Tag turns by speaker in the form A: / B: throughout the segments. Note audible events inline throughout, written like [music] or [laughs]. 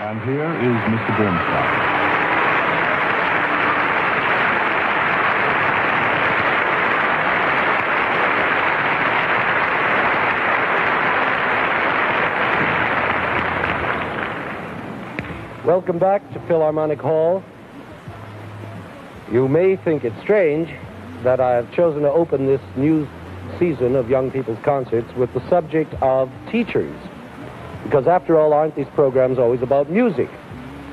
A: And here is Mr. Bernstein.
B: Welcome back to Philharmonic Hall. You may think it strange that I have chosen to open this new season of Young People's Concerts with the subject of teachers. Because after all, aren't these programs always about music?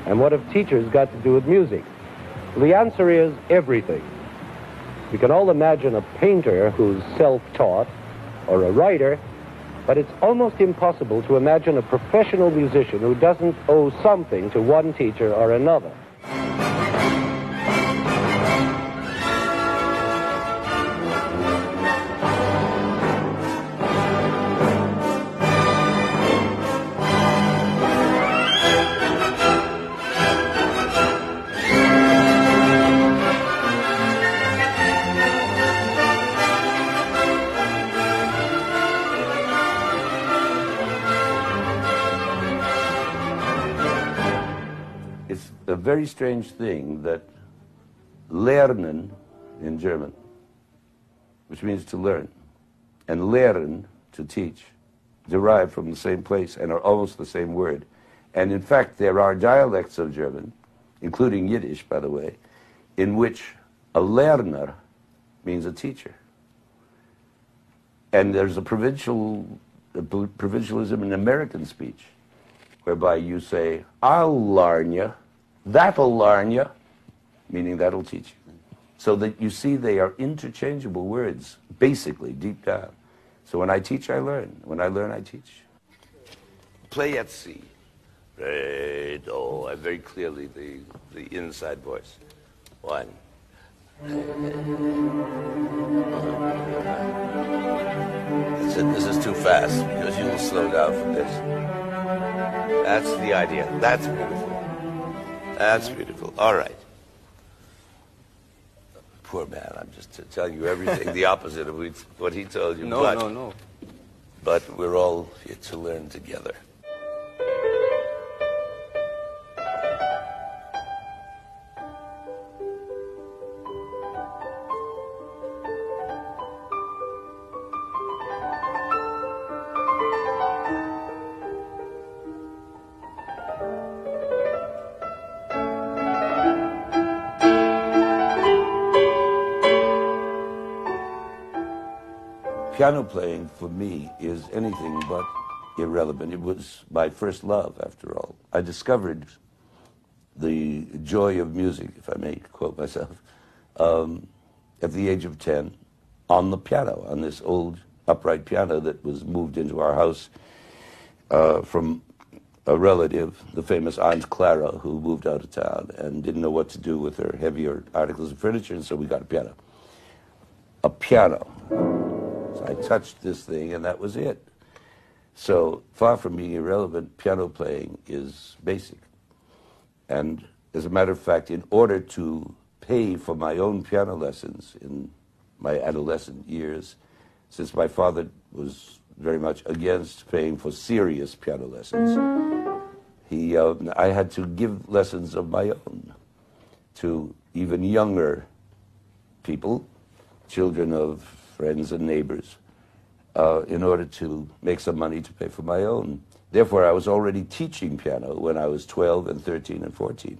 B: And what have teachers got to do with music? The answer is everything. We can all imagine a painter who's self-taught or a writer but it's almost impossible to imagine a professional musician who doesn't owe something to one teacher or another.
C: Very strange thing that lernen in German, which means to learn, and lehren, to teach, derive from the same place and are almost the same word. And in fact, there are dialects of German, including Yiddish, by the way, in which a lerner means a teacher. And there's a provincial a provincialism in American speech, whereby you say, I'll learn you, that'll learn you, meaning that'll teach you. So that you see they are interchangeable words, basically, deep down. So when I teach, I learn. When I learn, I teach. Play at. Re, do. I very clearly the, the inside voice. One. This is, this is too fast because you will slow down from this. That's the idea. That's beautiful. That's beautiful. All right. Poor man, I'm just telling you everything the [laughs] opposite of what he told you.
D: No,
C: but,
D: no, no.
C: But we're all here to learn together. Piano playing for me is anything but irrelevant. It was my first love, after all. I discovered the joy of music, if I may quote myself, um, at the age of 10 on the piano, on this old upright piano that was moved into our house uh, from a relative, the famous Aunt Clara, who moved out of town and didn't know what to do with her heavier articles of furniture, and so we got a piano. A piano. I touched this thing, and that was it. So far from being irrelevant, piano playing is basic. And as a matter of fact, in order to pay for my own piano lessons in my adolescent years, since my father was very much against paying for serious piano lessons, he, uh, I had to give lessons of my own to even younger people, children of friends and neighbors, uh, in order to make some money to pay for my own. Therefore, I was already teaching piano when I was 12 and 13 and 14.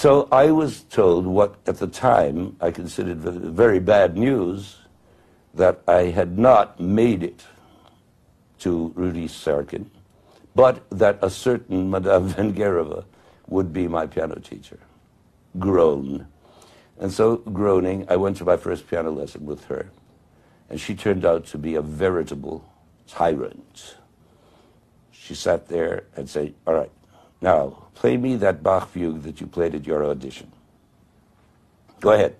C: So I was told what at the time I considered very bad news that I had not made it to Rudy Serkin, but that a certain Madame [laughs] Vengerova would be my piano teacher. Groan. And so, groaning, I went to my first piano lesson with her. And she turned out to be a veritable tyrant. she sat there and said, all right, now play me that Bach fugue that you played at your audition. Go ahead.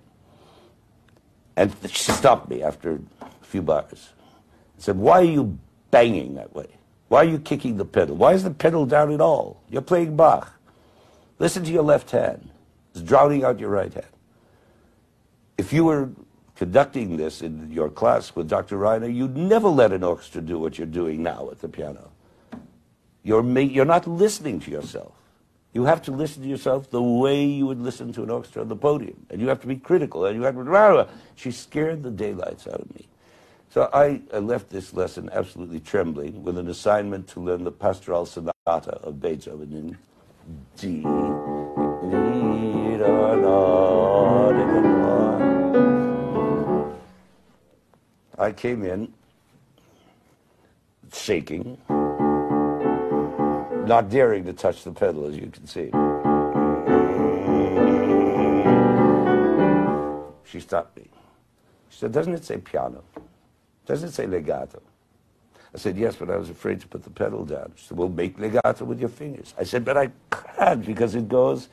C: And she stopped me after a few bars. Said, why are you banging that way? Why are you kicking the pedal? Why is the pedal down at all? You're playing Bach. Listen to your left hand. It's drowning out your right hand. If you were conducting this in your class with Dr. Reiner, you'd never let an orchestra do what you're doing now at the piano. You're, you're not listening to yourself. You have to listen to yourself the way you would listen to an orchestra on the podium. And you have to be critical. And you have to. She scared the daylights out of me. So I, I left this lesson absolutely trembling with an assignment to learn the Pastoral Sonata of Beethoven in D. I came in shaking, not daring to touch the pedal, as you can see. She stopped me. She said, Doesn't it say piano? Doesn't it say legato? I said, Yes, but I was afraid to put the pedal down. She said, Well, make legato with your fingers. I said, But I can't because it goes.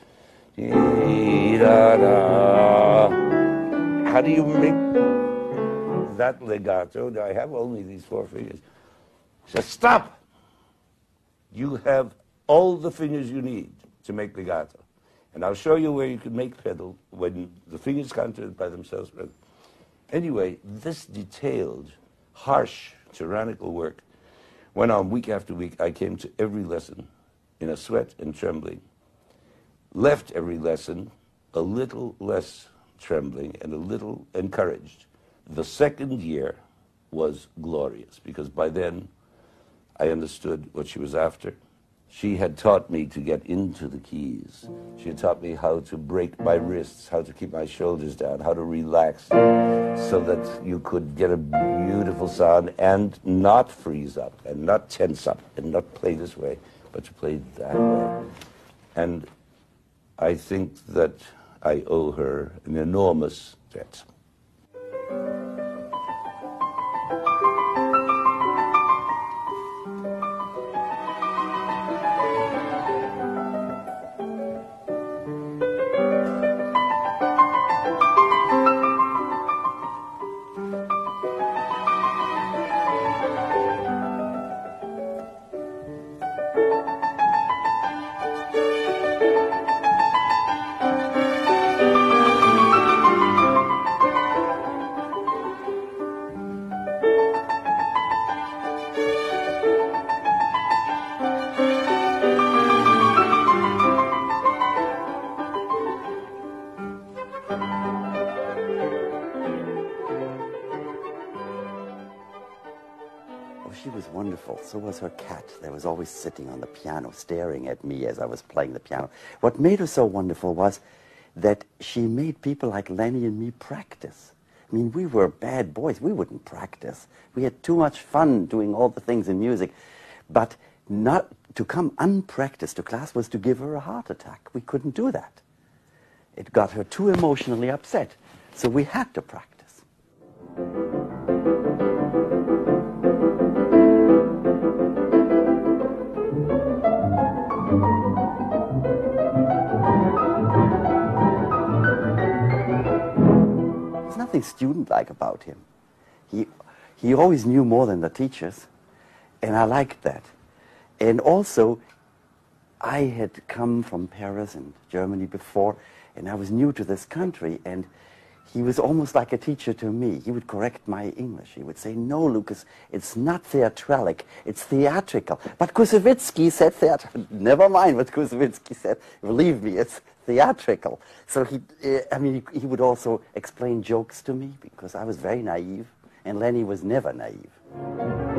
C: How do you make that legato? I have only these four fingers. She said, Stop! You have all the fingers you need to make legato. And I'll show you where you can make pedal when the fingers can't do it by themselves. Anyway, this detailed, harsh, tyrannical work went on week after week. I came to every lesson in a sweat and trembling, left every lesson a little less trembling and a little encouraged. The second year was glorious because by then I understood what she was after. She had taught me to get into the keys. She had taught me how to break my wrists, how to keep my shoulders down, how to relax so that you could get a beautiful sound and not freeze up and not tense up and not play this way, but to play that way. And I think that I owe her an enormous debt.
D: Always sitting on the piano, staring at me as I was playing the piano. What made her so wonderful was that she made people like Lenny and me practice. I mean, we were bad boys. We wouldn't practice. We had too much fun doing all the things in music. But not to come unpracticed to class was to give her a heart attack. We couldn't do that. It got her too emotionally upset. So we had to practice. Nothing student-like about him. He, he always knew more than the teachers, and I liked that. And also, I had come from Paris and Germany before, and I was new to this country, and he was almost like a teacher to me. He would correct my English. He would say, no, Lukas, it's not theatralic, it's theatrical. But Koussevitzky said theatrical. [laughs] Never mind what Koussevitzky said. Believe me, it's theatrical. So he, uh, I mean, he, he would also explain jokes to me because I was very naive, and Lenny was never naive.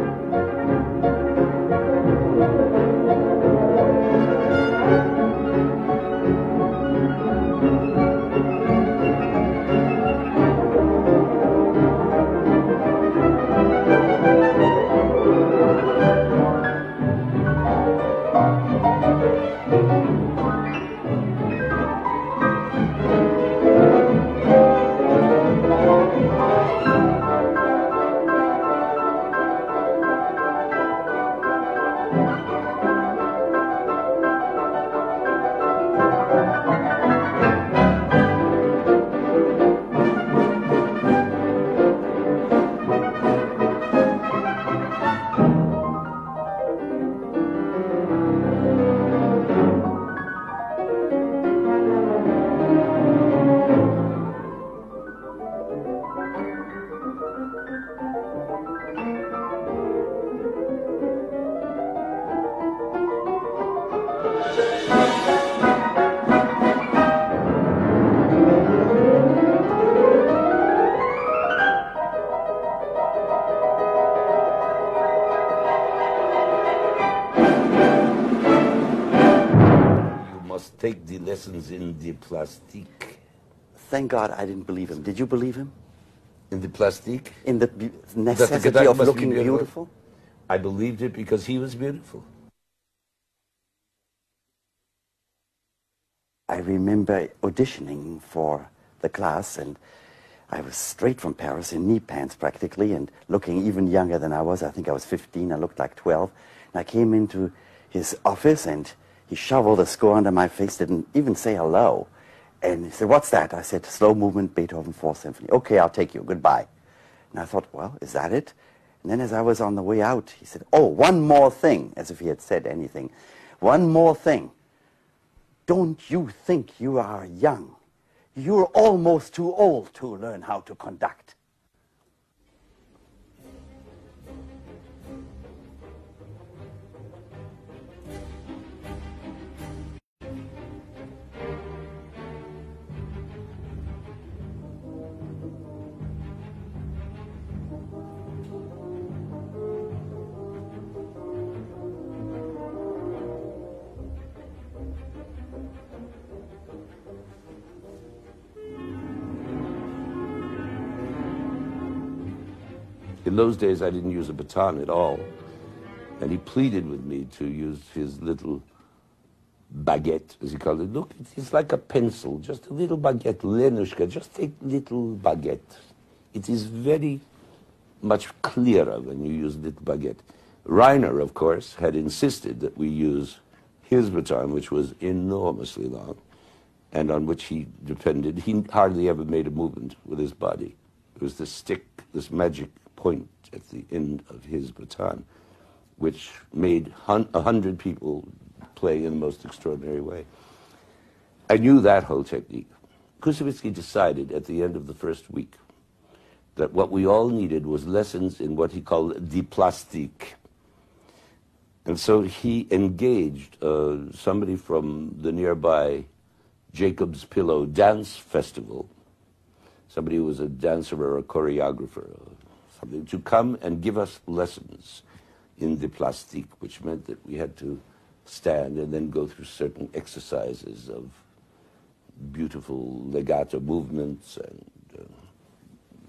C: Lessons in the plastique.
D: Thank God I didn't believe him. Did you believe him?
C: In the plastique?
D: In the be-
C: the
D: necessity of
C: be
D: looking
C: beautiful?
D: beautiful?
C: I believed it because he was beautiful.
D: I remember auditioning for the class, and I was straight from Paris in knee pants practically, and looking even younger than I was. I think I was 15. I looked like 12. And I came into his office, and he shoveled a score under my face, didn't even say hello. And he said, What's that? I said, Slow movement, Beethoven Fourth Symphony. Okay, I'll take you. Goodbye. And I thought, Well, is that it? And then as I was on the way out, he said, Oh, one more thing, as if he had said anything. One more thing. Don't you think you are young? You're almost too old to learn how to conduct.
C: In those days, I didn't use a baton at all. And he pleaded with me to use his little baguette, as he called it. Look, it's like a pencil, just a little baguette, Lenushka, just a little baguette. It is very much clearer when you use little baguette. Reiner, of course, had insisted that we use his baton, which was enormously long, and on which he depended. He hardly ever made a movement with his body. It was this stick, this magic point at the end of his baton, which made a hundred people play in the most extraordinary way. I knew that whole technique. Koussevitzky decided at the end of the first week that what we all needed was lessons in what he called die plastique. And so he engaged uh, somebody from the nearby Jacob's Pillow Dance Festival, somebody who was a dancer or a choreographer, to come and give us lessons in the plastique, which meant that we had to stand and then go through certain exercises of beautiful legato movements and uh,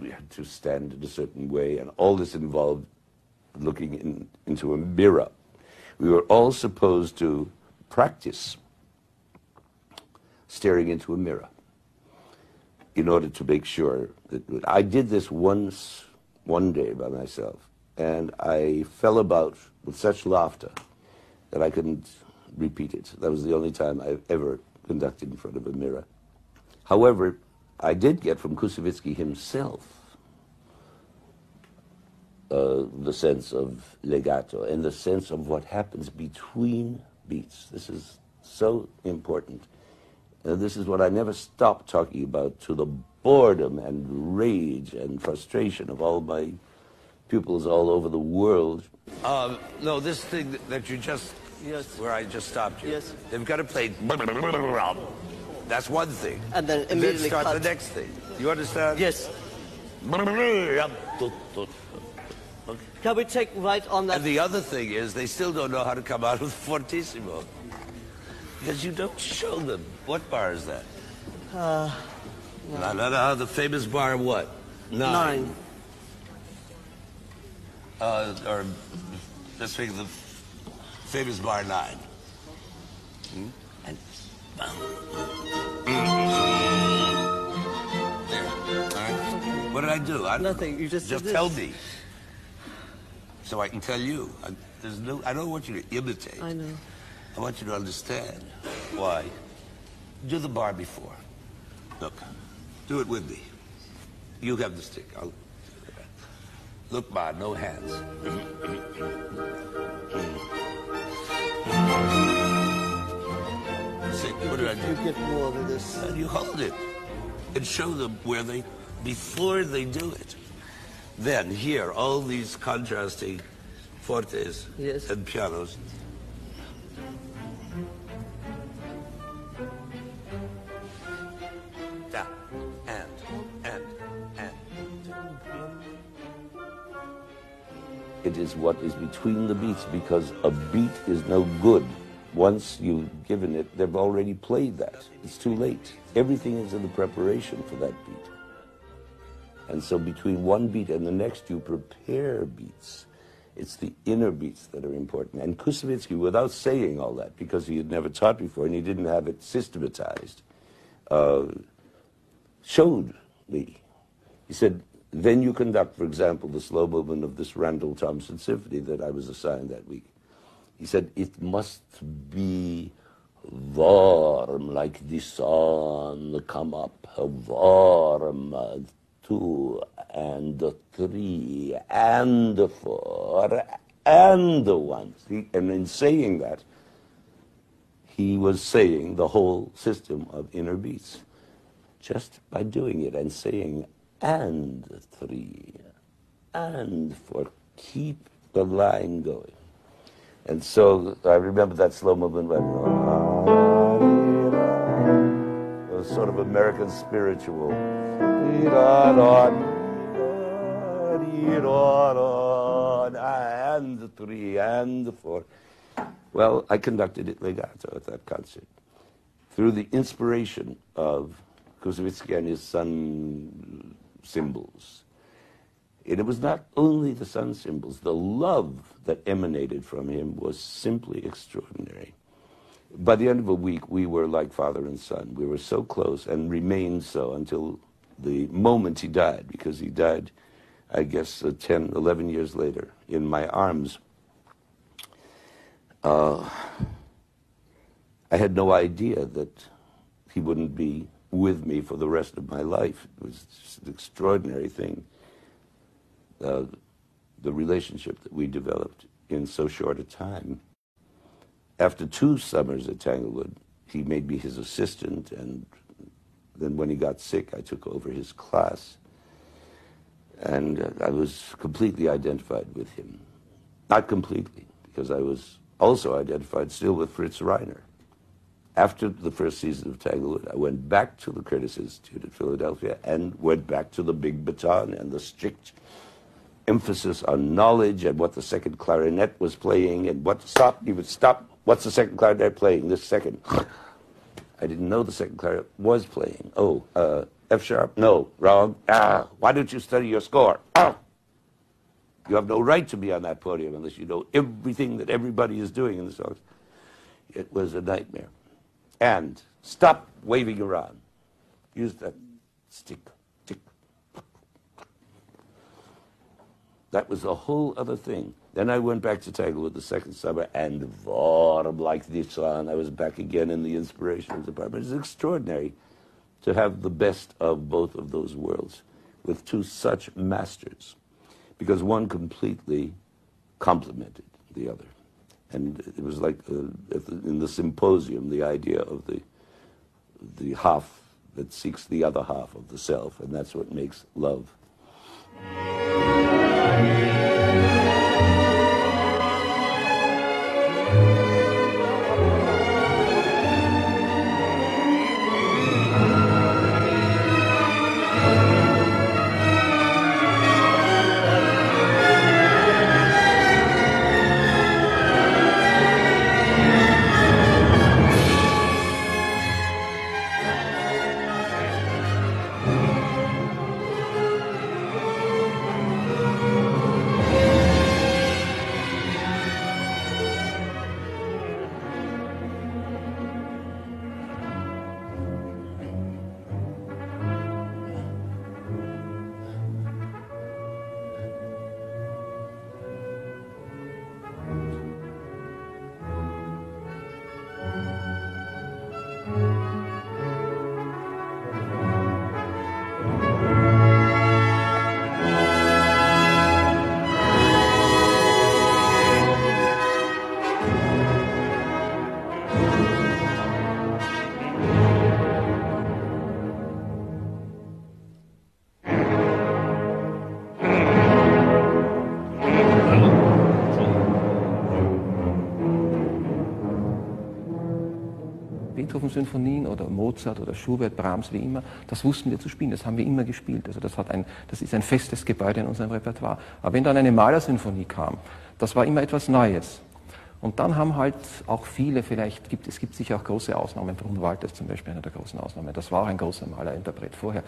C: we had to stand in a certain way, and all this involved looking in, into a mirror. We were all supposed to practice staring into a mirror in order to make sure that I did this once, one day by myself, and I fell about with such laughter that I couldn't repeat it. That was the only time I've ever conducted in front of a mirror. However, I did get from Koussevitzky himself uh, the sense of legato and the sense of what happens between beats. This is so important. And this is what I never stop talking about to the boredom and rage and frustration of all my pupils all over the world. Uh, no, this thing that, that you just,
E: Yes.
C: where I just stopped you.
E: Yes.
C: They've got to play. That's one thing.
E: And then immediately
C: start
E: cut.
C: the next thing. You understand?
E: Yes. Can we take right on that?
C: And the other thing is, they still don't know how to come out with fortissimo. Because you don't show them. What bar is that? Uh, no, no, no, the famous bar what?
E: Nine.
C: Uh, or let's think the famous bar nine. Hmm? And there. All right. What did I do? I,
E: Nothing. You just
C: just tell me, so I can tell you. I, there's no. I don't want you to imitate.
E: I know.
C: I want you to understand why. Do the bar before. Look, do it with me. You have the stick. I'll. Look, bar, no hands. See, what did I
E: You
C: do?
E: get more of this.
C: And you hold it and show them where they, before they do it. Then here, all these contrasting fortes
E: Yes.
C: and pianos. It is what is between the beats because a beat is no good once you've given it, they've already played that. It's too late. Everything is in the preparation for that beat. And so between one beat and the next, you prepare beats. It's the inner beats that are important. And Koussevitzky, without saying all that, because he had never taught before and he didn't have it systematized, uh, showed me. He said, then you conduct, for example, the slow movement of this Randall Thompson symphony that I was assigned that week. He said, it must be warm like the sun come up, warm, two and three and four and one. See? And in saying that, he was saying the whole system of inner beats just by doing it and saying and three and four. Keep the line going. And so I remember that slow movement it was sort of American spiritual. And three and four. Well, I conducted it legato at that concert. Through the inspiration of Koussevitzky and his sun symbols. And it was not only the sun symbols, the love that emanated from him was simply extraordinary. By the end of a week, we were like father and son. We were so close and remained so until the moment he died, because he died, I guess, uh, 10, 11 years later in my arms. Uh, I had no idea that he wouldn't be with me for the rest of my life. It was just an extraordinary thing. Uh, the relationship that we developed in so short a time. After two summers at Tanglewood, he made me his assistant, and then when he got sick, I took over his class. And uh, I was completely identified with him. Not completely, because I was also identified still with Fritz Reiner. After the first season of Tanglewood, I went back to the Curtis Institute at Philadelphia and went back to the big baton and the strict emphasis on knowledge and what the second clarinet was playing and what stop you would stop what's the second clarinet playing? This second. I didn't know the second clarinet was playing. Oh uh, f sharp? No wrong. Ah why don't you study your score? Ah! You have no right to be on that podium unless you know everything that everybody is doing in the songs. It was a nightmare and stop waving around use that stick That was a whole other thing. Then I went back to Tanglewood the second summer, and warm like the sun, I was back again in the inspiration department. It's extraordinary to have the best of both of those worlds with two such masters, because one completely complemented the other. And it was like uh, in the symposium, the idea of the, the half that seeks the other half of the self, and that's what makes love.
F: Beethoven-Symphonien oder Mozart oder Schubert, Brahms, wie immer, das wussten wir zu spielen, das haben wir immer gespielt. Also das, hat ein, das ist ein festes Gebäude in unserem Repertoire. Aber wenn dann eine Malersymphonie kam, das war immer etwas Neues.
G: Und dann haben halt auch viele, vielleicht gibt es gibt sicher auch große Ausnahmen, Brunwald ist zum Beispiel einer der großen Ausnahmen, das war auch ein großer Malerinterpret vorher.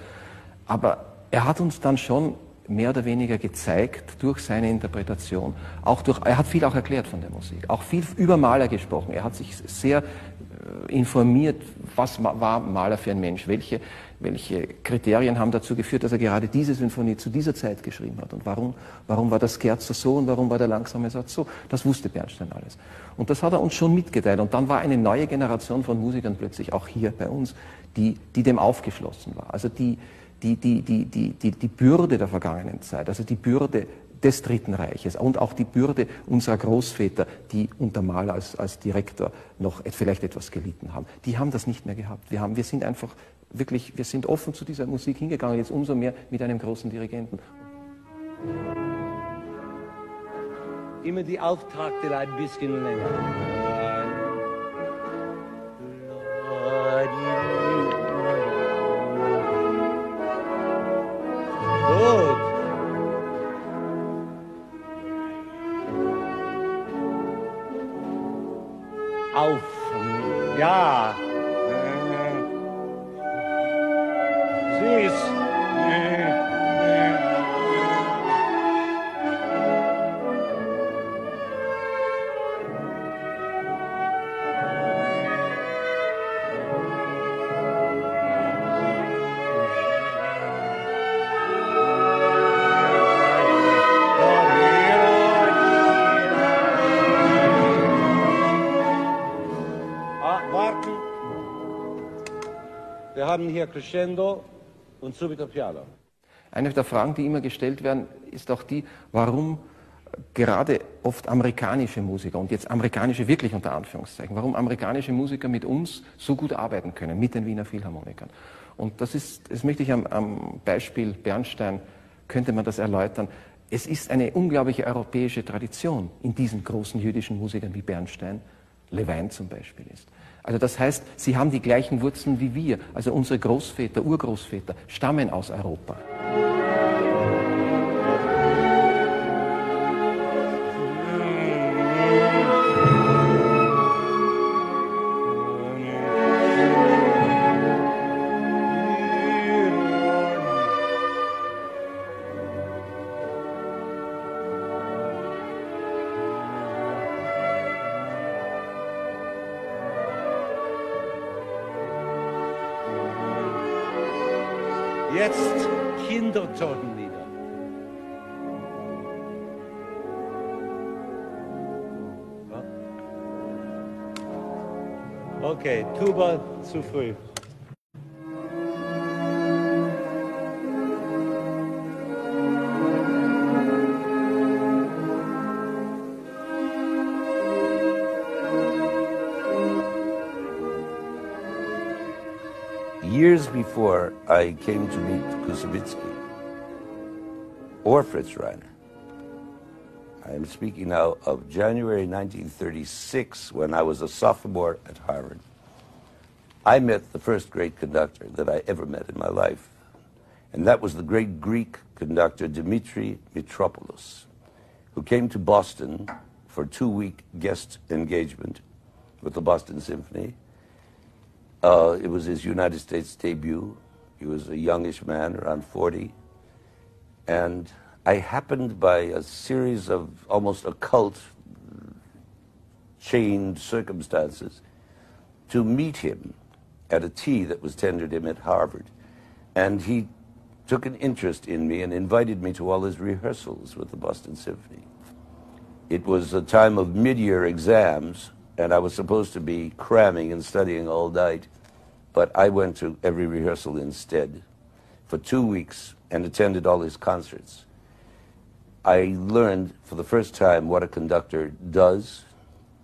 G: Aber er hat uns dann schon mehr oder weniger gezeigt durch seine Interpretation, auch durch, er hat viel auch erklärt von der Musik, auch viel über Maler gesprochen. Er hat sich sehr äh, informiert, was war Maler für ein Mensch, welche, welche Kriterien haben dazu geführt, dass er gerade diese Sinfonie zu dieser Zeit geschrieben hat und warum, warum war das Scherzo so und warum war der langsame Satz so. Das wusste Bernstein alles. Und das hat er uns schon mitgeteilt. Und dann war eine neue Generation von Musikern plötzlich auch hier bei uns, die, die dem aufgeschlossen war. Also die, die, die, die, die, die, die Bürde der vergangenen Zeit, also die Bürde des Dritten Reiches und auch die Bürde unserer Großväter, die unter Mahler als, als Direktor noch vielleicht etwas gelitten haben. Die haben das nicht mehr gehabt. Wir, haben, wir sind einfach wirklich, wir sind offen zu dieser Musik hingegangen, jetzt umso mehr mit einem großen Dirigenten.
H: Immer die Auftakte ein bisschen länger. Crescendo und subito piano.
G: Eine der Fragen, die immer gestellt werden, ist auch die, warum gerade oft amerikanische Musiker, und jetzt amerikanische wirklich unter Anführungszeichen, warum amerikanische Musiker mit uns so gut arbeiten können, mit den Wiener Philharmonikern. Und das ist, das möchte ich am, am Beispiel Bernstein, könnte man das erläutern. Es ist eine unglaubliche europäische Tradition in diesen großen jüdischen Musikern wie Bernstein, Levine zum Beispiel ist. Also das heißt, sie haben die gleichen Wurzeln wie wir. Also unsere Großväter, Urgroßväter stammen aus Europa.
H: Jetzt Kindertotenlieder. Okay, Tuba zu früh.
C: Before I came to meet Koussevitzky or Fritz Reiner, I am speaking now of January 1936 when I was a sophomore at Harvard. I met the first great conductor that I ever met in my life, and that was the great Greek conductor Dimitri Mitropoulos, who came to Boston for two week guest engagement with the Boston Symphony. Uh, it was his United States debut. He was a youngish man, around 40. And I happened by a series of almost occult chained circumstances to meet him at a tea that was tendered him at Harvard. And he took an interest in me and invited me to all his rehearsals with the Boston Symphony. It was a time of mid-year exams, and I was supposed to be cramming and studying all night, but I went to every rehearsal instead for two weeks and attended all his concerts. I learned for the first time what a conductor does,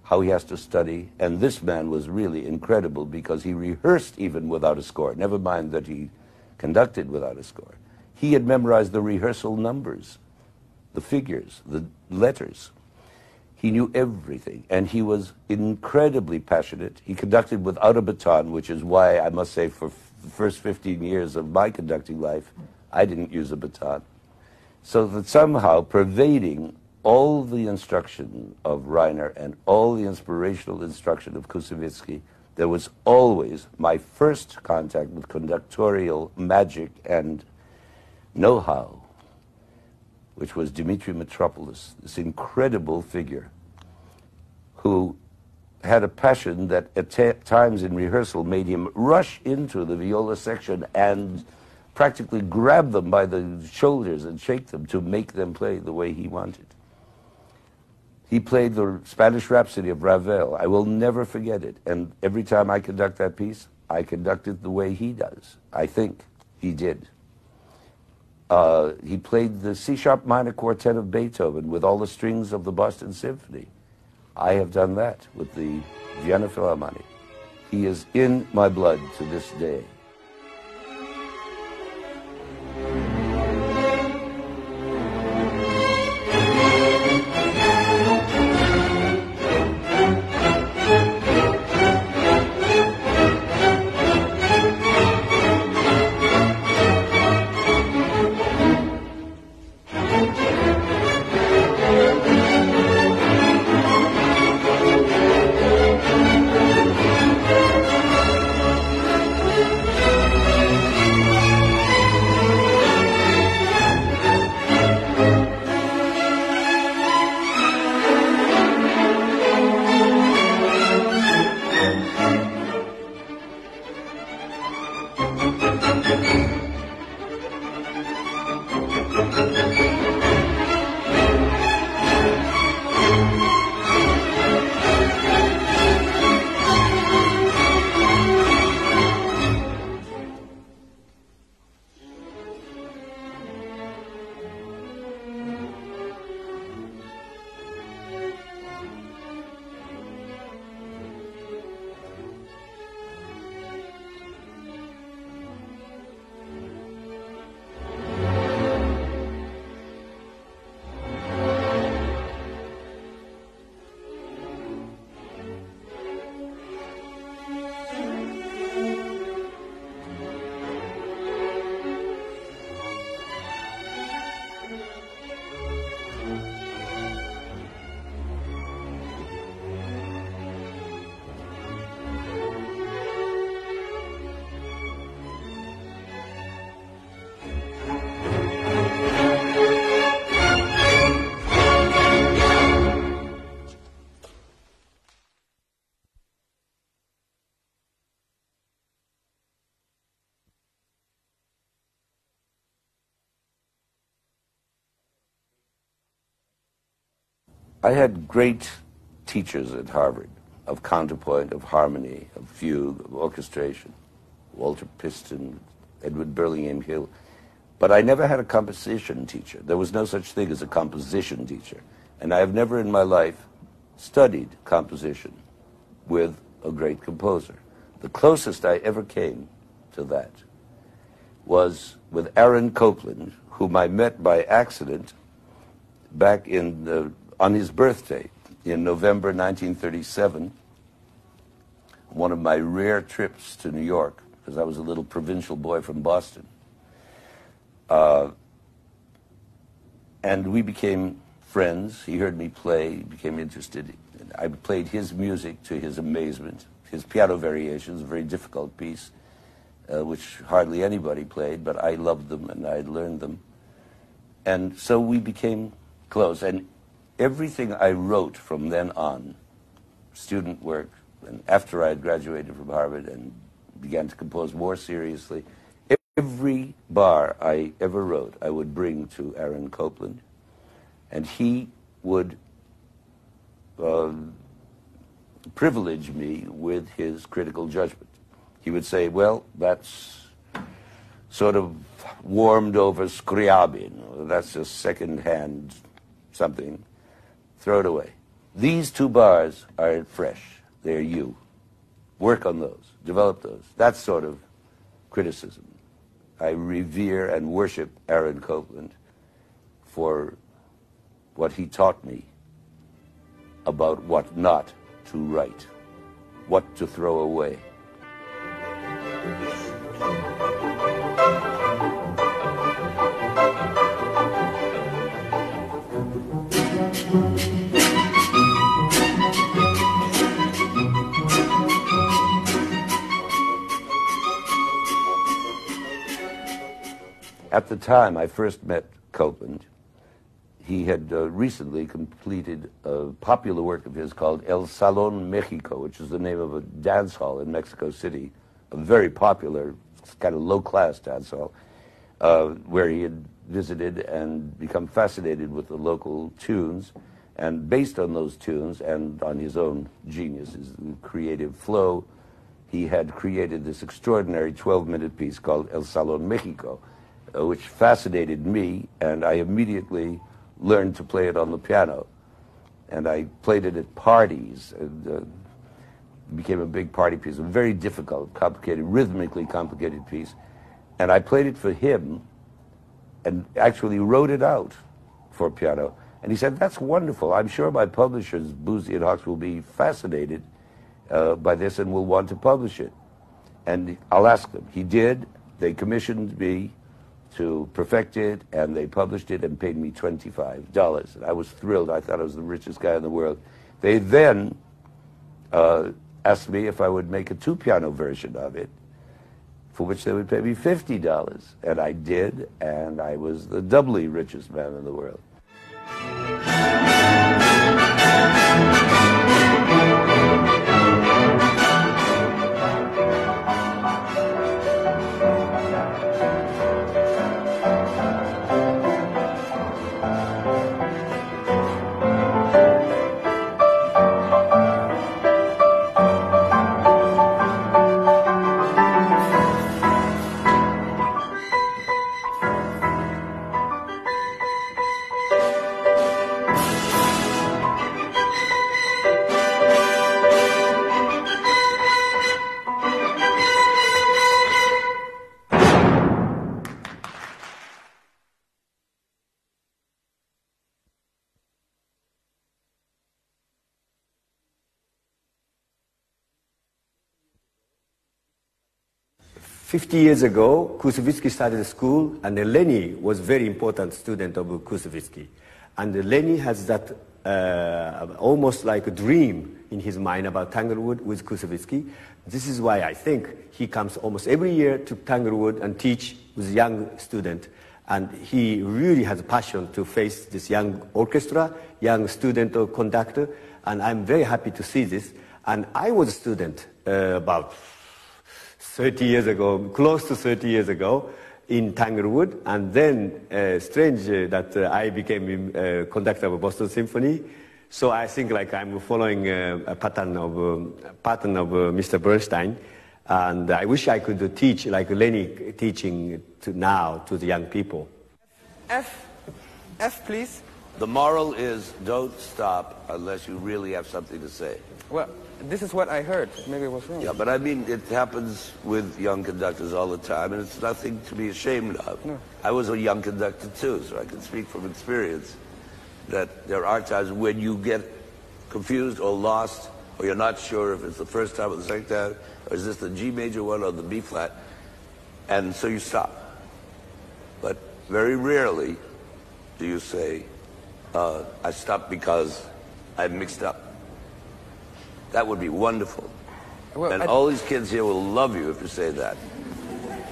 C: how he has to study, and this man was really incredible because he rehearsed even without a score, never mind that he conducted without a score. He had memorized the rehearsal numbers, the figures, the letters. He knew everything, and he was incredibly passionate. He conducted without a baton, which is why I must say, for the first 15 years of my conducting life, I didn't use a baton. So that somehow pervading all the instruction of Reiner and all the inspirational instruction of Koussevitzky, there was always my first contact with conductorial magic and know-how, which was Dimitri Mitropoulos, this incredible figure who had a passion that at times in rehearsal made him rush into the viola section and practically grab them by the shoulders and shake them to make them play the way he wanted. He played the Spanish Rhapsody of Ravel. I will never forget it. And every time I conduct that piece, I conduct it the way he does. I think he did. Uh, he played the C sharp minor quartet of Beethoven with all the strings of the Boston Symphony. I have done that with the Vienna Philharmonic. He is in my blood to this day. I had great teachers at Harvard of counterpoint, of harmony, of fugue, of orchestration. Walter Piston, Edward Burlingame Hill. But I never had a composition teacher. There was no such thing as a composition teacher. And I have never in my life studied composition with a great composer. The closest I ever came to that was with Aaron Copland, whom I met by accident back in the on his birthday in November 1937, one of my rare trips to New York, because I was a little provincial boy from Boston. Uh, and we became friends. He heard me play, he became interested. I played his music to his amazement. His piano variations, a very difficult piece, uh, which hardly anybody played, but I loved them and I learned them. And so we became close. And everything I wrote from then on, student work, and after I had graduated from Harvard and began to compose more seriously, every bar I ever wrote, I would bring to Aaron Copland, and he would uh, privilege me with his critical judgment. He would say, well, that's sort of warmed over Scriabin, that's a second-hand something throw it away. These two bars are fresh. They're you. Work on those. Develop those. That sort of criticism. I revere and worship Aaron Copland for what he taught me about what not to write, what to throw away. At the time I first met Copland, he had uh, recently completed a popular work of his called El Salon Mexico, which is the name of a dance hall in Mexico City, a very popular, kind of low-class dance hall, uh, where he had visited and become fascinated with the local tunes. And based on those tunes and on his own genius, his creative flow, he had created this extraordinary 12-minute piece called El Salon Mexico, which fascinated me, and I immediately learned to play it on the piano. And I played it at parties, and uh, became a big party piece, a very difficult, complicated, rhythmically complicated piece. And I played it for him, and actually wrote it out for piano. And he said, that's wonderful. I'm sure my publishers, Boosey and Hawkes, will be fascinated uh, by this and will want to publish it. And I'll ask them. He did. They commissioned me to perfect it, and they published it and paid me $25. And I was thrilled. I thought I was the richest guy in the world. They then uh, asked me if I would make a two-piano version of it, for which they would pay me $50. And I did, and I was the doubly richest man in the world.
I: Fifty years ago, Koussevitzky started a school, and Lenny was a very important student of Koussevitzky. And Lenny has that uh, almost like a dream in his mind about Tanglewood with Koussevitzky. This is why I think he comes almost every year to Tanglewood and teach with young student. And he really has a passion to face this young orchestra, young student or conductor. And I'm very happy to see this. And I was a student uh, about 30 years ago, close to 30 years ago, in Tanglewood, and then uh, strange uh, that uh, I became uh, conductor of Boston Symphony. So I think like I'm following uh, a pattern of um, pattern of uh, Mr. Bernstein, and I wish I could teach like Lenny teaching to now to the young people.
J: F, F, please.
C: The moral is don't stop unless you really have something to say.
J: Well, this is what I heard. Maybe it was wrong.
C: Yeah, but I mean, it happens with young conductors all the time, and it's nothing to be ashamed of.
J: No.
C: I was a young conductor too, so I can speak from experience that there are times when you get confused or lost, or you're not sure if it's the first time or the second time, or is this the G major one or the B flat, and so you stop. But very rarely do you say, uh, I stopped because I mixed up. That would be wonderful.
J: Well,
C: and
J: I-
C: all these kids here will love you if you say that.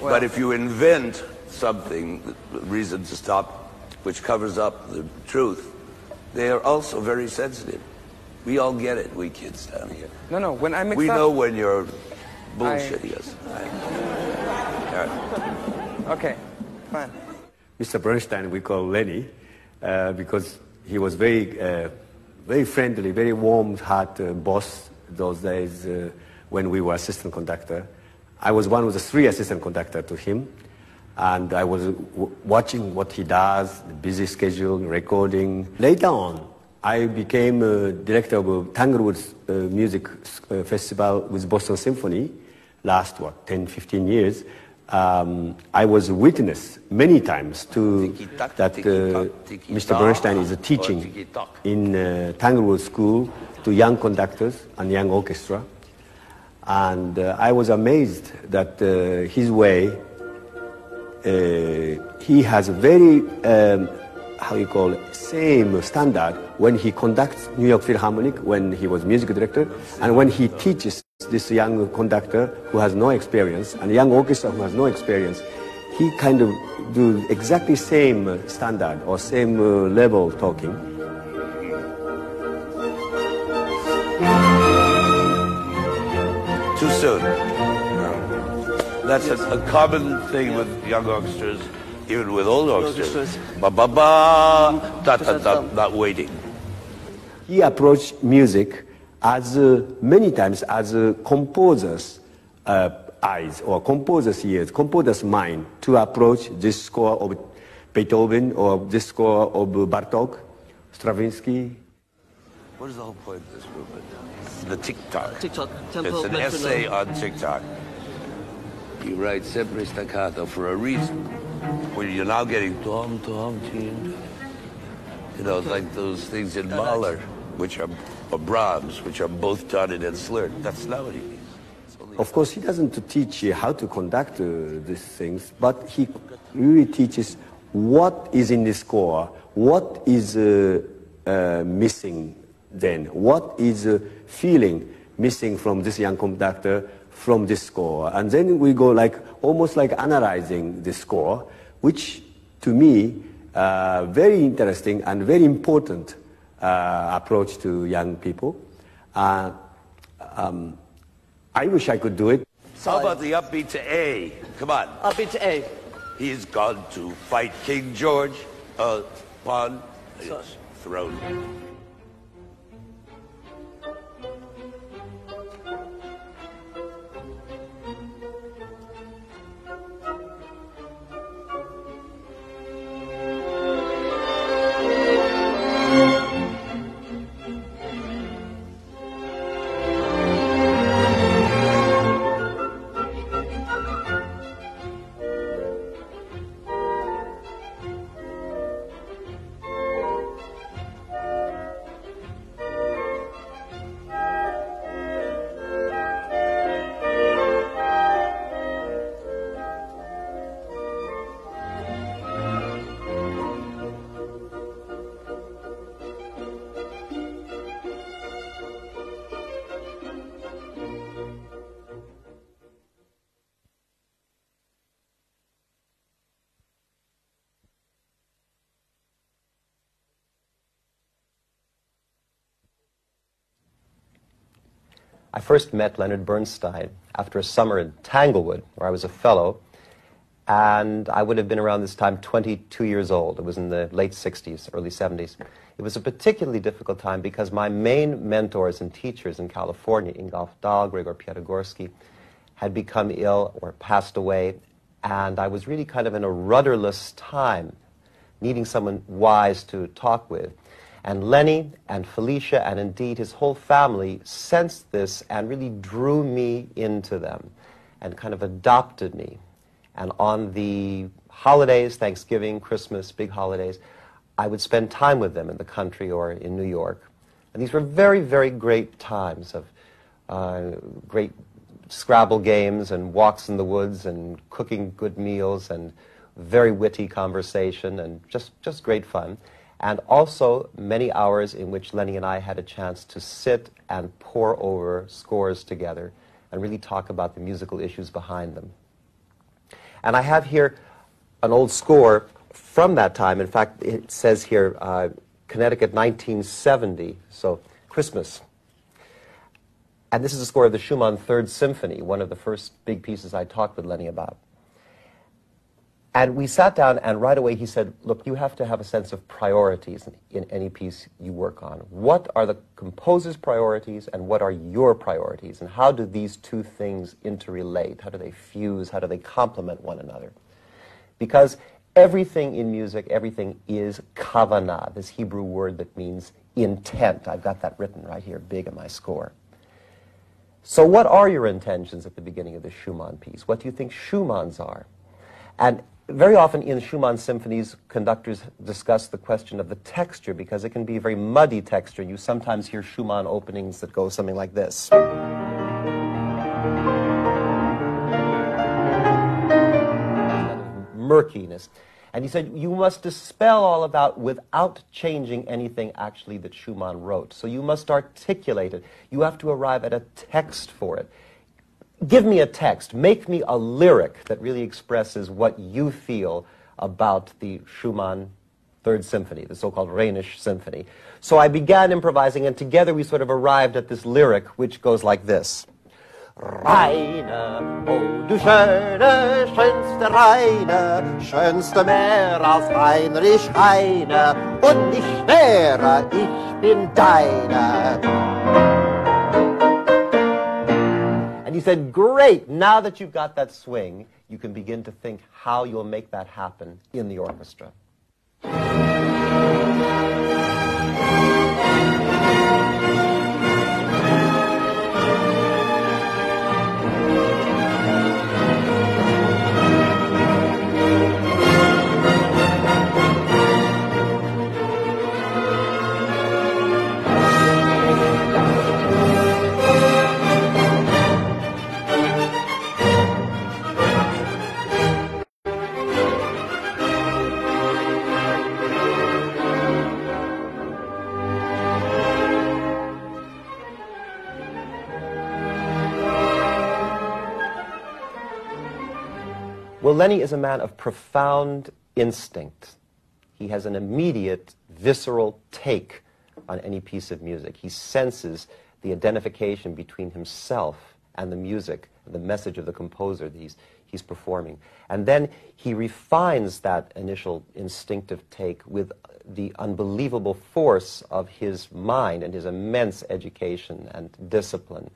J: Well-
C: but if you invent something, the reason to stop, which covers up the truth, they are also very sensitive. We all get it, we kids down here.
J: No, no. When I mix
C: We
J: up.
C: know when you're bullshitting us. All right. [laughs]
J: Okay, fine.
I: Mr. Bernstein, we call Lenny, uh, because he was very, uh, very friendly, very warm-hearted uh, boss those days uh, when we were assistant conductor. I was one of the three assistant conductor to him, and I was watching what he does, the busy schedule, recording. Later on, I became uh, director of Tanglewood uh, Music uh, Festival with Boston Symphony last, what, 10, 15 years. Um, I was a witness many times to that uh, Mr. Bernstein is teaching in uh, Tanglewood School to young conductors and young orchestra. And uh, I was amazed that uh, his way, uh, he has a very um, how you call it, same standard when he conducts New York Philharmonic when he was music director, and when he teaches this young conductor who has no experience and young orchestra who has no experience, he kind of do exactly same uh, standard or same uh, level talking.
C: Too soon. No. That's a, a common thing with young orchestras, even with old orchestras.
E: Orchestras.
C: Ba ba ba, da da da, not waiting.
I: he approached music as uh, many times as a composer's uh, eyes or composer's ears, composer's mind to approach this score of Beethoven or this score of Bartok, Stravinsky.
C: What is the whole point of this movement? The tick-tock.
E: Tick-tock, tempo,
C: It's an
E: metronome.
C: essay on tick-tock. You write sempre staccato for a reason. When you're now getting tom, tom, tin. You know, it's like those things in Mahler, which are, or Brahms, which are both dotted and slurred. That's not what he means.
I: Of course, he doesn't teach you how to conduct uh, these things, but he really teaches what is in the score, what is uh, uh, missing then, what is uh, feeling missing from this young conductor from this score. And then we go like, almost like analyzing the score, which to me, uh, very interesting and very important approach to young people. Uh, um, I wish I could do it.
C: How about the upbeat to A? Come on.
E: Upbeat to A.
C: He's gone to fight King George upon his throne.
K: I first met Leonard Bernstein after a summer in Tanglewood, where I was a fellow, and I would have been around this time 22 years old. It was in the late 60s, early 70s. It was a particularly difficult time because my main mentors and teachers in California, Ingolf Dahl, Gregor Piatigorsky, had become ill or passed away, and I was really kind of in a rudderless time, needing someone wise to talk with. And Lenny and Felicia, and indeed his whole family, sensed this and really drew me into them and kind of adopted me. And on the holidays, Thanksgiving, Christmas, big holidays, I would spend time with them in the country or in New York. And these were very, very great times of uh, great Scrabble games and walks in the woods and cooking good meals and very witty conversation and just, just great fun. And also many hours in which Lenny and I had a chance to sit and pore over scores together and really talk about the musical issues behind them. And I have here an old score from that time. In fact, it says here uh, Connecticut 1970, so Christmas. And this is a score of the Schumann Third Symphony, one of the first big pieces I talked with Lenny about. And we sat down, and right away he said, Look, you have to have a sense of priorities in, any piece you work on. What are the composer's priorities, and what are your priorities? And how do these two things interrelate? How do they fuse? How do they complement one another? Because everything in music, everything is kavanah, this Hebrew word that means intent. I've got that written right here, big in my score. So, what are your intentions at the beginning of the Schumann piece? What do you think Schumann's are? And very often in Schumann symphonies, conductors discuss the question of the texture because it can be a very muddy texture. You sometimes hear Schumann openings that go something like this. Murkiness. And he said, you must dispel all of that without changing anything actually that Schumann wrote. So you must articulate it. You have to arrive at a text for it. Give me a text. Make me a lyric that really expresses what you feel about the Schumann Third Symphony, the so-called Rhenish Symphony. So I began improvising, and together we sort of arrived at this lyric, which goes like this. Reine, oh du schöne, schönste Reine, schönste Meer als Heinrich Heine, und nicht schwerer, ich bin deine. He said, great, now that you've got that swing, you can begin to think how you'll make that happen in the orchestra. Lenny is a man of profound instinct. He has an immediate, visceral take on any piece of music. He senses the identification between himself and the music, the message of the composer that he's, he's performing. And then he refines that initial instinctive take with the unbelievable force of his mind and his immense education and discipline.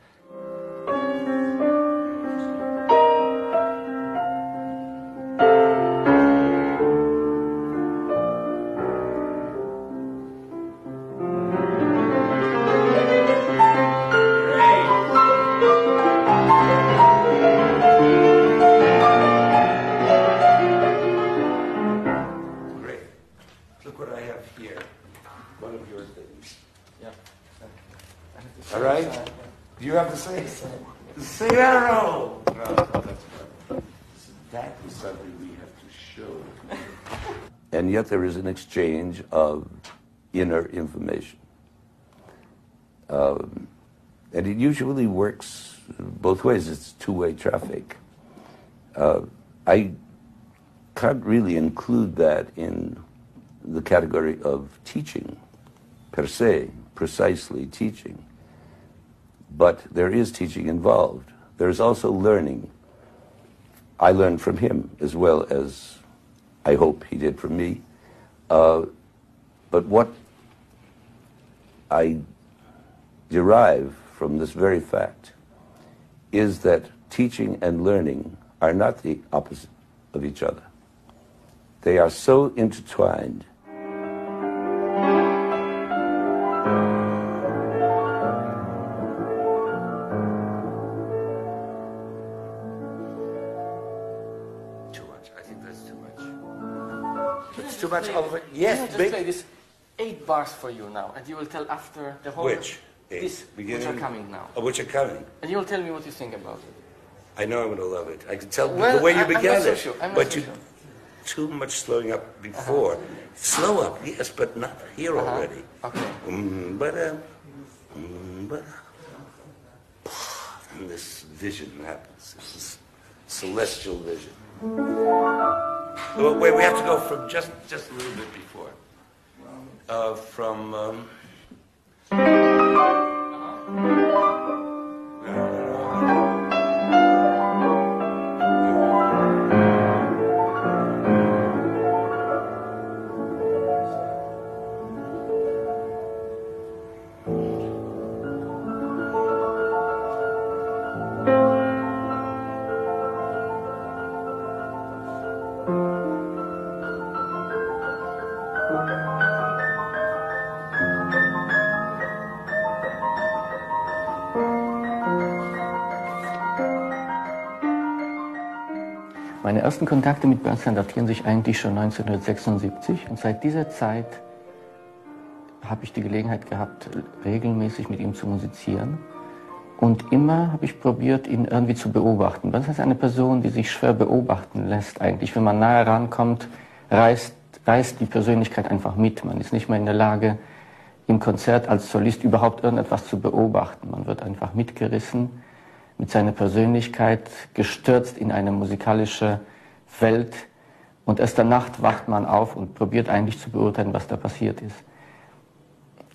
C: There is an exchange of inner information. Um, and it usually works both ways. It's two-way traffic. Uh, I can't really include that in the category of teaching per se, precisely teaching. But there is teaching involved. There's also learning. I learned from him as well as I hope he did from me. Uh, but what I derive from this very fact is that teaching and learning are not the opposite of each other. They are so intertwined. Much of it. Yes,
L: just
C: big-
L: play this eight bars for you now, and you will tell after the whole.
C: Which? Eight.
L: This, which are coming now,
C: Oh, which are coming.
L: and you will tell me what you think about it.
C: I know I'm going to love it. I can tell
L: Well,
C: the way you
L: I- I'm not
C: began
L: so
C: it.
L: sure. I'm not
C: but
L: so
C: you
L: sure.
C: too much slowing up before. Slow up, yes, but not here
L: Uh-huh.
C: already.
L: Okay.
C: Mm, but um, mm, but and this vision happens. This is celestial vision. Wait, we have to go from just just a little bit before. Uh, from. Um,
F: ersten Kontakte mit Bernstein datieren sich eigentlich schon 1976 und seit dieser Zeit habe ich die Gelegenheit gehabt, regelmäßig mit ihm zu musizieren. Und immer habe ich probiert, ihn irgendwie zu beobachten. Bernstein ist eine Person, die sich schwer beobachten lässt eigentlich. Wenn man nahe rankommt, reißt, reißt die Persönlichkeit einfach mit. Man ist nicht mehr in der Lage, im Konzert als Solist überhaupt irgendetwas zu beobachten. Man wird einfach mitgerissen, mit seiner Persönlichkeit gestürzt in eine musikalische Welt und erst der Nacht wacht man auf und probiert eigentlich zu beurteilen, was da passiert ist.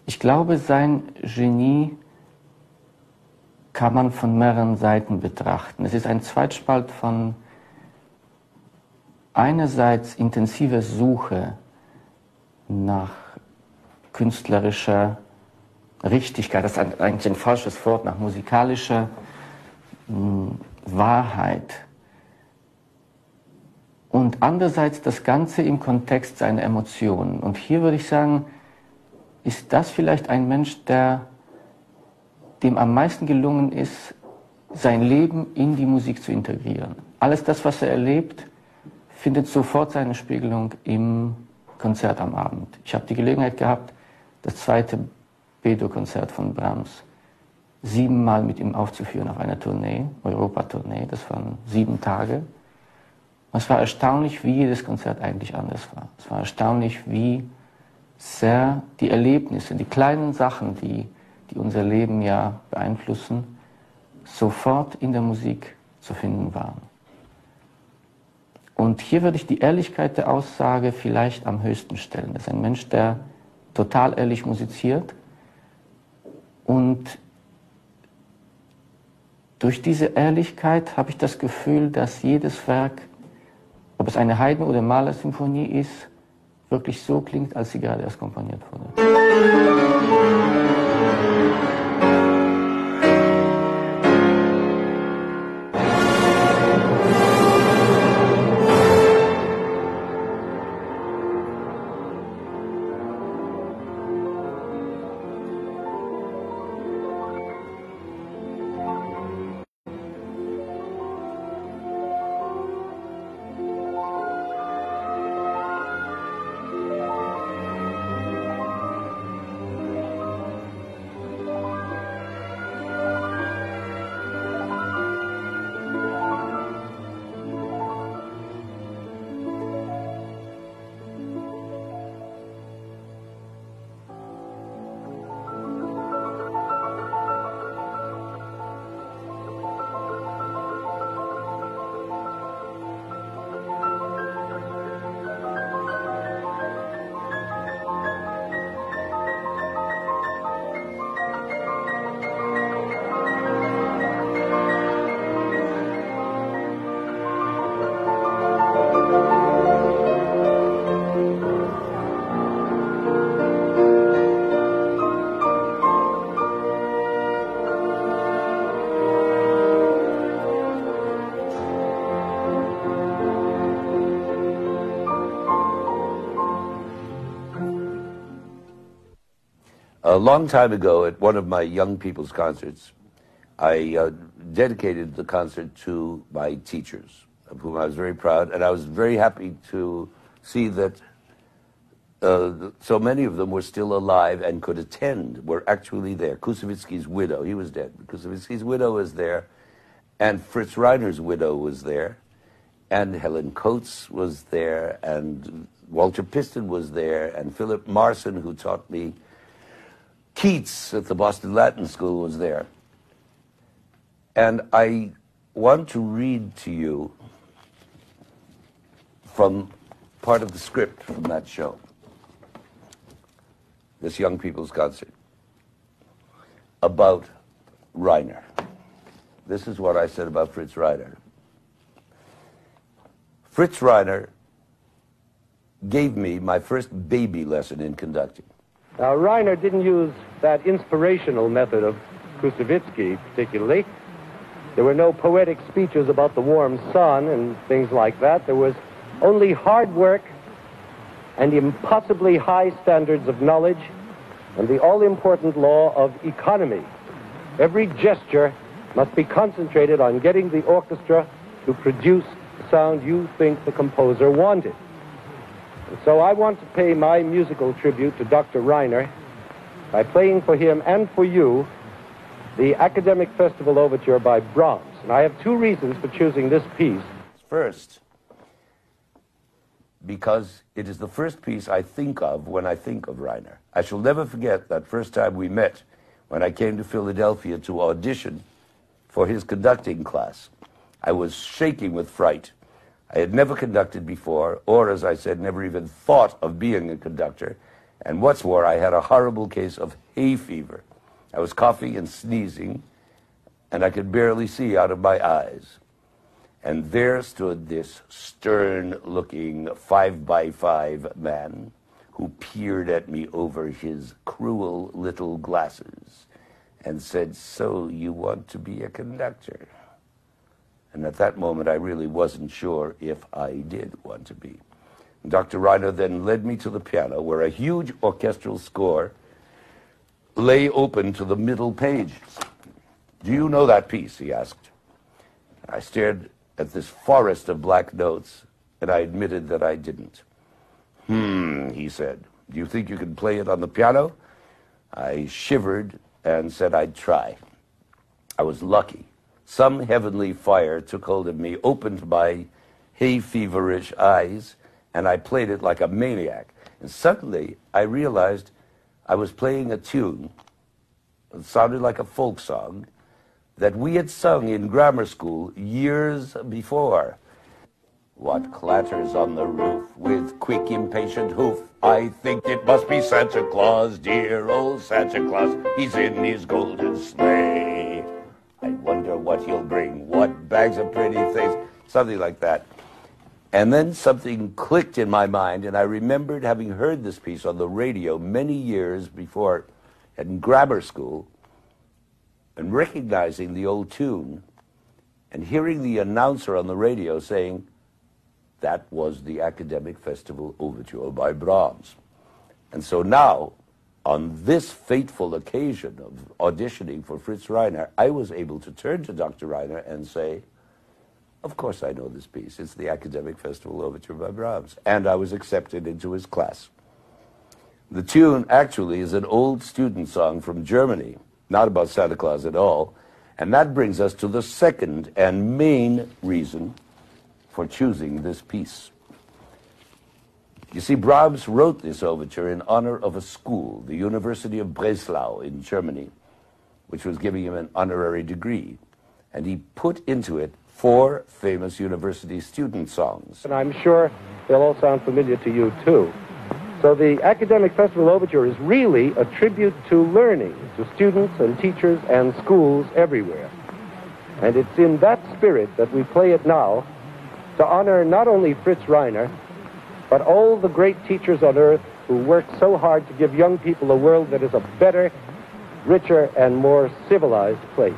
F: Ich glaube, sein Genie kann man von mehreren Seiten betrachten. Es ist ein Zweitspalt von einerseits intensiver Suche nach künstlerischer Richtigkeit, das ist eigentlich ein falsches Wort, nach musikalischer mh, Wahrheit. Und andererseits das Ganze im Kontext seiner Emotionen. Und hier würde ich sagen, ist das vielleicht ein Mensch, der dem am meisten gelungen ist, sein Leben in die Musik zu integrieren. Alles das, was er erlebt, findet sofort seine Spiegelung im Konzert am Abend. Ich habe die Gelegenheit gehabt, das zweite Bedo-Konzert von Brahms siebenmal mit ihm aufzuführen auf einer Tournee, Europatournee. Das waren sieben Tage. Und es war erstaunlich, wie jedes Konzert eigentlich anders war. Es war erstaunlich, wie sehr die Erlebnisse, die kleinen Sachen, die, die unser Leben ja beeinflussen, sofort in der Musik zu finden waren. Und hier würde ich die Ehrlichkeit der Aussage vielleicht am höchsten stellen. Das ist ein Mensch, der total ehrlich musiziert und durch diese Ehrlichkeit habe ich das Gefühl, dass jedes Werk, ob es eine Haydn- oder Mahler-Symphonie ist, wirklich so klingt, als sie gerade erst komponiert wurde.
C: A long time ago, at one of my young people's concerts, I uh, dedicated the concert to my teachers, of whom I was very proud, and I was very happy to see that uh, so many of them were still alive and could attend, were actually there. Koussevitzky's widow, he was dead. Koussevitzky's widow was there, and Fritz Reiner's widow was there, and Helen Coates was there, and Walter Piston was there, and Philip Marson, who taught me Keats at the Boston Latin School was there. And I want to read to you from part of the script from that show, this young people's concert, about Reiner. This is what I said about Fritz Reiner. Fritz Reiner gave me my first baby lesson in conducting.
B: Now, Reiner didn't use that inspirational method of Koussevitzky particularly. There were no poetic speeches about the warm sun and things like that. There was only hard work and impossibly high standards of knowledge and the all-important law of economy. Every gesture must be concentrated on getting the orchestra to produce the sound you think the composer wanted. So I want to pay my musical tribute to Dr. Reiner by playing for him and for you the Academic Festival Overture by Brahms. And I have two reasons for choosing this piece.
C: First, because it is the first piece I think of when I think of Reiner. I shall never forget that first time we met when I came to Philadelphia to audition for his conducting class. I was shaking with fright. I had never conducted before, or, as I said, never even thought of being a conductor. And what's more, I had a horrible case of hay fever. I was coughing and sneezing, and I could barely see out of my eyes. And there stood this stern looking five by five man who peered at me over his cruel little glasses and said, So you want to be a conductor? And at that moment, I really wasn't sure if I did want to be. Dr. Reiner then led me to the piano where a huge orchestral score lay open to the middle page. Do you know that piece? he asked. I stared at this forest of black notes, and I admitted that I didn't. Hmm, he said. Do you think you can play it on the piano? I shivered and said I'd try. I was lucky. Some heavenly fire took hold of me, opened my hay feverish eyes, and I played it like a maniac. And suddenly I realized I was playing a tune that sounded like a folk song that we had sung in grammar school years before. What clatters on the roof with quick, impatient hoof? I think it must be Santa Claus, dear old Santa Claus. He's in his golden sleigh. I wonder what he'll bring. What bags of pretty things? Something like that. And then something clicked in my mind, and I remembered having heard this piece on the radio many years before in grammar school and recognizing the old tune and hearing the announcer on the radio saying, that was the Academic Festival Overture by Brahms. And so now, on this fateful occasion of auditioning for Fritz Reiner, I was able to turn to Dr. Reiner and say, Of course I know this piece. It's the Academic Festival Overture by Brahms. And I was accepted into his class. The tune actually is an old student song from Germany, not about Santa Claus at all. And that brings us to the second and main reason for choosing this piece. You see, Brahms wrote this overture in honor of a school, the University of Breslau in Germany, which was giving him an honorary degree. And he put into it four famous university student songs.
B: And I'm sure they'll all sound familiar to you, too. So the Academic Festival Overture is really a tribute to learning, to students and teachers and schools everywhere. And it's in that spirit that we play it now to honor not only Fritz Reiner, but all the great teachers on earth who worked so hard to give young people a world that is a better, richer, and more civilized place.